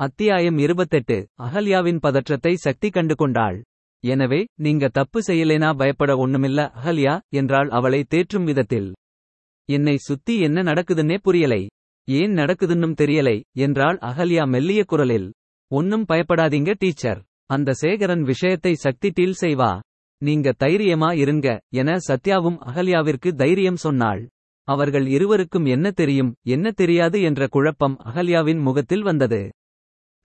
அத்தியாயம் இருபத்தெட்டு. அகல்யாவின் பதற்றத்தை சக்தி கண்டு கொண்டாள். எனவே நீங்க தப்பு செய்யலேனா பயப்பட ஒண்ணுமில்ல அகல்யா என்றாள் அவளை தேற்றும் விதத்தில். என்னை சுத்தி என்ன நடக்குதுன்னே புரியலை. ஏன் நடக்குதுன்னும் தெரியலை என்றாள் அகல்யா மெல்லிய குரலில். ஒன்னும் பயப்படாதீங்க டீச்சர். அந்த சேகரன் விஷயத்தை சக்தி டீல் செய்வா. நீங்க தைரியமா இருங்க என சத்யாவும் அகல்யாவிற்கு தைரியம் சொன்னாள். அவர்கள் இருவருக்கும் என்ன தெரியும் என்ன தெரியாது என்ற குழப்பம் அகல்யாவின் முகத்தில் வந்தது.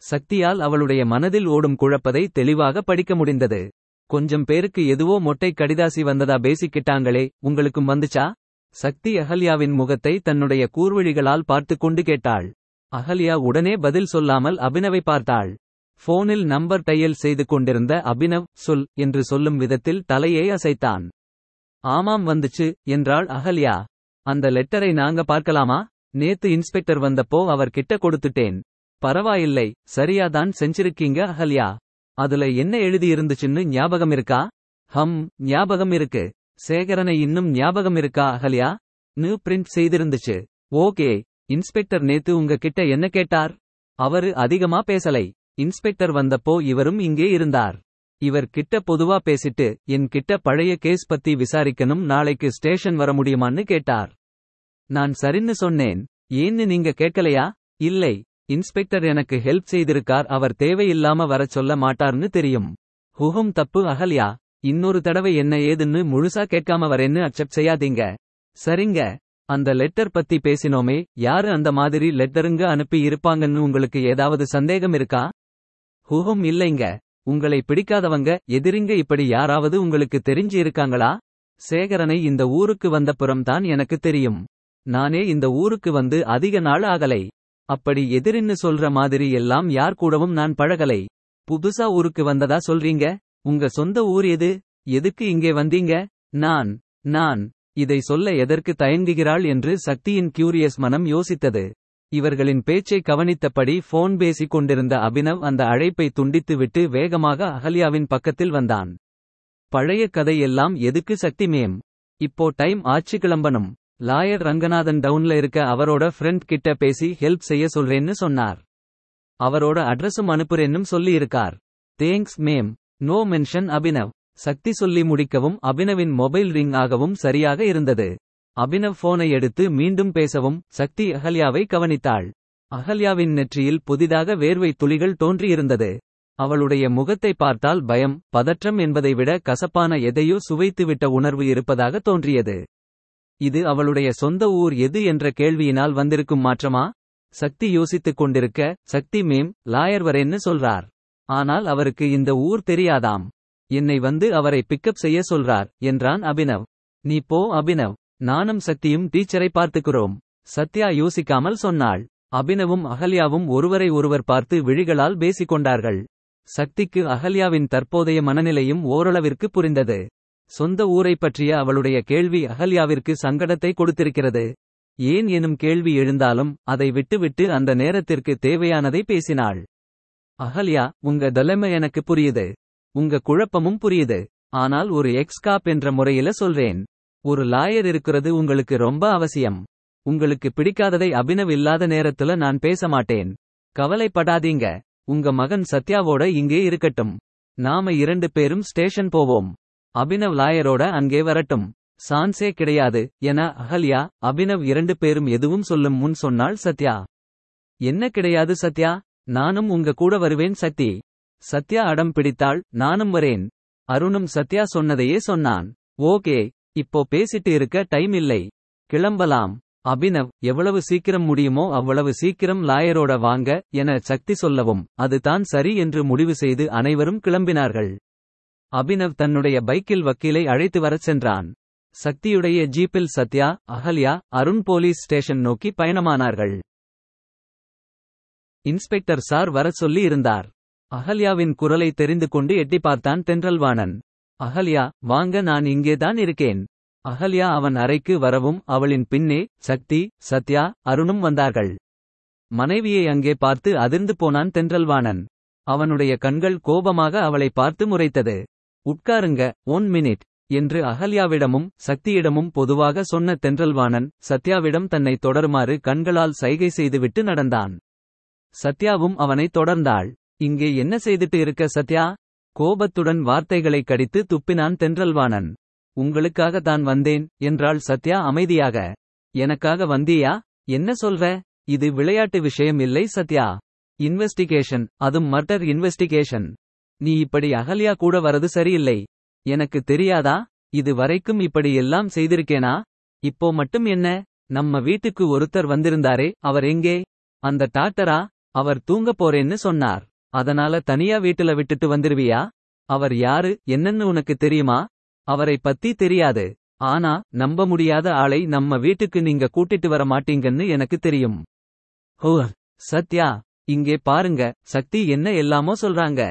சக்தியால் அவளுடைய மனதில் ஓடும் குழப்பதை தெளிவாக படிக்க முடிந்தது. கொஞ்சம் பேருக்கு எதுவோ மொட்டை கடிதாசி வந்ததா பேசிக்கிட்டாங்களே உங்களுக்கும் வந்துச்சா? சக்தி அகல்யாவின் முகத்தை தன்னுடைய கூர்வழிகளால் பார்த்து கொண்டு கேட்டாள். அகல்யா உடனே பதில் சொல்லாமல் அபினவை பார்த்தாள். போனில் நம்பர் டயல் செய்து கொண்டிருந்த அபினவ் சொல் என்று சொல்லும் விதத்தில் தலையை அசைத்தான். ஆமாம் வந்துச்சு என்றாள் அகல்யா. அந்த லெட்டரை நாங்க பார்க்கலாமா? நேத்து இன்ஸ்பெக்டர் வந்தப்போ அவர் கிட்ட கொடுத்துட்டேன். பரவாயில்லை சரியாதான் செஞ்சிருக்கீங்க அகல்யா. அதுல என்ன எழுதியிருந்துச்சுன்னு ஞாபகம் இருக்கா? ஹம் ஞாபகம் இருக்கு. சேகரனை இன்னும் ஞாபகம் இருக்கா அகல்யா? நியூ பிரிண்ட் செய்திருந்துச்சு. ஓகே இன்ஸ்பெக்டர் நேத்து உங்க கிட்ட என்ன கேட்டார்? அவரு அதிகமா பேசலை. இன்ஸ்பெக்டர் வந்தப்போ இவரும் இங்கே இருந்தார். இவர் கிட்ட பொதுவா பேசிட்டு என் கிட்ட பழைய கேஸ் பத்தி விசாரிக்கணும் நாளைக்கு ஸ்டேஷன் வர முடியுமான்னு கேட்டார். நான் சரின்னு சொன்னேன். ஏன்னு நீங்க கேட்கலையா? இல்லை. இன்ஸ்பெக்டர் எனக்கு ஹெல்ப் செய்திருக்கார் அவர் தேவையில்லாம வரச் சொல்ல மாட்டார்னு தெரியும். ஹுஹும் தப்பு அகல்யா. இன்னொரு தடவை என்ன ஏதுன்னு முழுசா கேட்காம வரேன்னு அக்செப்ட் செய்யாதீங்க. சரிங்க. அந்த லெட்டர் பத்தி பேசினோமே யாரு அந்த மாதிரி லெட்டருங்க அனுப்பி இருப்பாங்கன்னு உங்களுக்கு ஏதாவது சந்தேகம் இருக்கா? ஹுஹும் இல்லைங்க. உங்களை பிடிக்காதவங்க எதிரிங்க இப்படி யாராவது உங்களுக்கு தெரிஞ்சு இருக்காங்களா? சேகரனை இந்த ஊருக்கு வந்தப்புறம் தான் எனக்கு தெரியும். நானே இந்த ஊருக்கு வந்து அதிக நாள் ஆகலை. அப்படி எதிரின்னு சொல்ற மாதிரி எல்லாம் யார் கூடவும் நான் பழகலை. புதுசா ஊருக்கு வந்ததா சொல்றீங்க? உங்க சொந்த ஊர் எது? எதுக்கு இங்கே வந்தீங்க? நான் நான் இதை சொல்ல எதற்கு தயங்குகிறாள் என்று சக்தியின் கியூரியஸ் மனம் யோசித்தது. இவர்களின் பேச்சை கவனித்தபடி போன் பேசிக் கொண்டிருந்த அபினவ் அந்த அழைப்பை துண்டித்துவிட்டு வேகமாக அகல்யாவின் பக்கத்தில் வந்தான். பழைய கதையெல்லாம் எதுக்கு சக்தி மேம்? இப்போ டைம் ஆச்சு கிளம்பனும் லாயர் ரங்கநாதன் டவுன்ல இருக்க அவரோட ஃப்ரெண்ட் கிட்ட பேசி ஹெல்ப் செய்ய சொல்றேன்னு சொன்னார். அவரோட அட்ரஸும் அனுப்புறேன்னும் சொல்லியிருக்கார். Thanks ma'am no mention Abhinav Sakthi சொல்லி முடிக்கவும் அபினவின் மொபைல் ரிங் ஆகவும் சரியாக இருந்தது. அபினவ் போனை எடுத்து மீண்டும் பேசவும் சக்தி அகல்யாவை கவனித்தாள். அகல்யாவின் நெற்றியில் புதிதாக வேர்வை துளிகள் தோன்றியிருந்தது. அவளுடைய முகத்தை பார்த்தால் பயம் பதற்றம் என்பதை விட கசப்பான எதையோ சுவைத்துவிட்ட உணர்வு இருப்பதாக தோன்றியது. இது அவளுடைய சொந்த ஊர் எது என்ற கேள்வியினால் வந்திருக்கும் மாற்றமா? சக்தி யோசித்துக் கொண்டிருக்க சக்தி மேம் லாயர் வரேன்னு சொல்றார்? ஆனால் அவருக்கு இந்த ஊர் தெரியாதாம். என்னை வந்து அவரை பிக்கப் செய்ய சொல்றார் என்றான் அபினவ். நீ போ அபினவ். நானும் சக்தியும் டீச்சரை பார்த்துக்கிறோம். சத்யா யோசிக்காமல் சொன்னாள். அபினவும் அகல்யாவும் ஒருவரை ஒருவர் பார்த்து விழிகளால் பேசிக்கொண்டார்கள். சக்திக்கு அகல்யாவின் தற்போதைய மனநிலையும் ஓரளவிற்கு புரிந்தது. சொந்த ஊரைப் பற்றிய அவளுடைய கேள்வி அகல்யாவிற்கு சங்கடத்தை கொடுத்திருக்கிறது. ஏன் எனும் கேள்வி எழுந்தாலும் அதை விட்டுவிட்டு அந்த நேரத்திற்கு தேவையானதை பேசினாள். அகல்யா உங்க தலைமை எனக்கு புரியுது. உங்க குழப்பமும் புரியுது. ஆனால் ஒரு எக்ஸ்காப் என்ற முறையில சொல்றேன். ஒரு லாயர் இருக்கிறது உங்களுக்கு ரொம்ப அவசியம். உங்களுக்கு பிடிக்காததை அபினவ் இல்லாத நேரத்துல நான் பேச மாட்டேன். கவலைப்படாதீங்க. உங்க மகன் சத்யாவோட இங்கே இருக்கட்டும். நாம இரண்டு பேரும் ஸ்டேஷன் போவோம். அபினவ் லாயரோட அங்கே வரட்டும். சான்ஸே கிடையாது என அகல்யா அபினவ் இரண்டு பேரும் எதுவும் சொல்லும் முன் சொன்னாள் சத்யா. என்ன கிடையாது சத்யா நானும் உங்க கூட வருவேன் சக்தி. சத்யா அடம் பிடித்தாள் நானும் வரேன். அருணும் சத்யா சொன்னதையே சொன்னான். ஓகே இப்போ பேசிட்டு இருக்க டைம் இல்லை. கிளம்பலாம். அபினவ் எவ்வளவு சீக்கிரம் முடியுமோ அவ்வளவு சீக்கிரம் லாயரோட வாங்க என சக்தி சொல்லவும் அது தான் சரி என்று முடிவு செய்து அனைவரும் கிளம்பினார்கள். அபினவ் தன்னுடைய பைக்கில் வக்கீலை அழைத்து வரச் சென்றான். சக்தியுடைய ஜீப்பில் சத்யா அகல்யா அருண் போலீஸ் ஸ்டேஷன் நோக்கி பயணமானார்கள். இன்ஸ்பெக்டர் சார் வரச் சொல்லி இருந்தார். அகல்யாவின் குரலை தெரிந்து கொண்டு எட்டி பார்த்தான் தென்றல்வாணன். அகல்யா வாங்க நான் இங்கேதான் இருக்கேன். அகல்யா அவன் அறைக்கு வரவும் அவளின் பின்னே சக்தி சத்யா அருணும் வந்தார்கள். மனைவியை அங்கே பார்த்து அதிர்ந்து போனான் தென்றல்வாணன். அவனுடைய கண்கள் கோபமாக அவளை பார்த்து முறைத்தது. உட்காருங்க ஒன் மினிட் என்று அகல்யாவிடமும் சக்தியிடமும் பொதுவாக சொன்ன தென்றல்வாணன் சத்யாவிடம் தன்னை தொடருமாறு கண்களால் சைகை செய்துவிட்டு நடந்தான். சத்யாவும் அவனை தொடர்ந்தாள். இங்கே என்ன செய்துட்டு இருக்க சத்யா? கோபத்துடன் வார்த்தைகளை கடித்து துப்பினான் தென்றல்வாணன். உங்களுக்காக தான் வந்தேன் என்றாள் சத்யா அமைதியாக. எனக்காக வந்தியா? என்ன சொல்ற? இது விளையாட்டு விஷயம் இல்லை சத்யா. இன்வெஸ்டிகேஷன் அதும் மர்டர் இன்வெஸ்டிகேஷன். நீ இப்படி அகல்யா கூட வரது சரியில்லை. எனக்கு தெரியாதா? இது வரைக்கும் இப்படி எல்லாம் செய்திருக்கேனா? இப்போ மட்டும் என்ன? நம்ம வீட்டுக்கு ஒருத்தர் வந்திருந்தாரே அவர் எங்கே? அந்த டாக்டரா? அவர் தூங்கப் போறேன்னு சொன்னார். அதனால தனியா வீட்டுல விட்டுட்டு வந்துருவியா? அவர் யாரு? என்னன்னு உனக்கு தெரியுமா? அவரை பத்தி தெரியாது. ஆனா நம்ப முடியாத ஆளை நம்ம வீட்டுக்கு நீங்க கூட்டிட்டு வர மாட்டீங்கன்னு எனக்கு தெரியும். ஹோ சத்யா இங்கே பாருங்க. சக்தி என்ன எல்லாமோ சொல்றாங்க.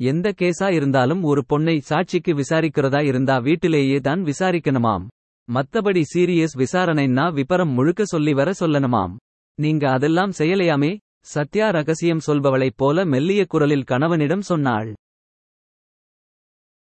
எந்த கேஸா இருந்தாலும் ஒரு பொண்ணை சாட்சிக்கு விசாரிக்கிறதா இருந்தா வீட்டிலேயே தான் விசாரிக்கணுமாம். மத்தபடி சீரியஸ் விசாரணைன்னா விபரம் முழுக்க சொல்லி வர சொல்லணுமாம். நீங்க அதெல்லாம் செய்யலையாமே? சத்யா ரகசியம் சொல்பவளைப் போல மெல்லிய குரலில் கணவனிடம் சொன்னாள்.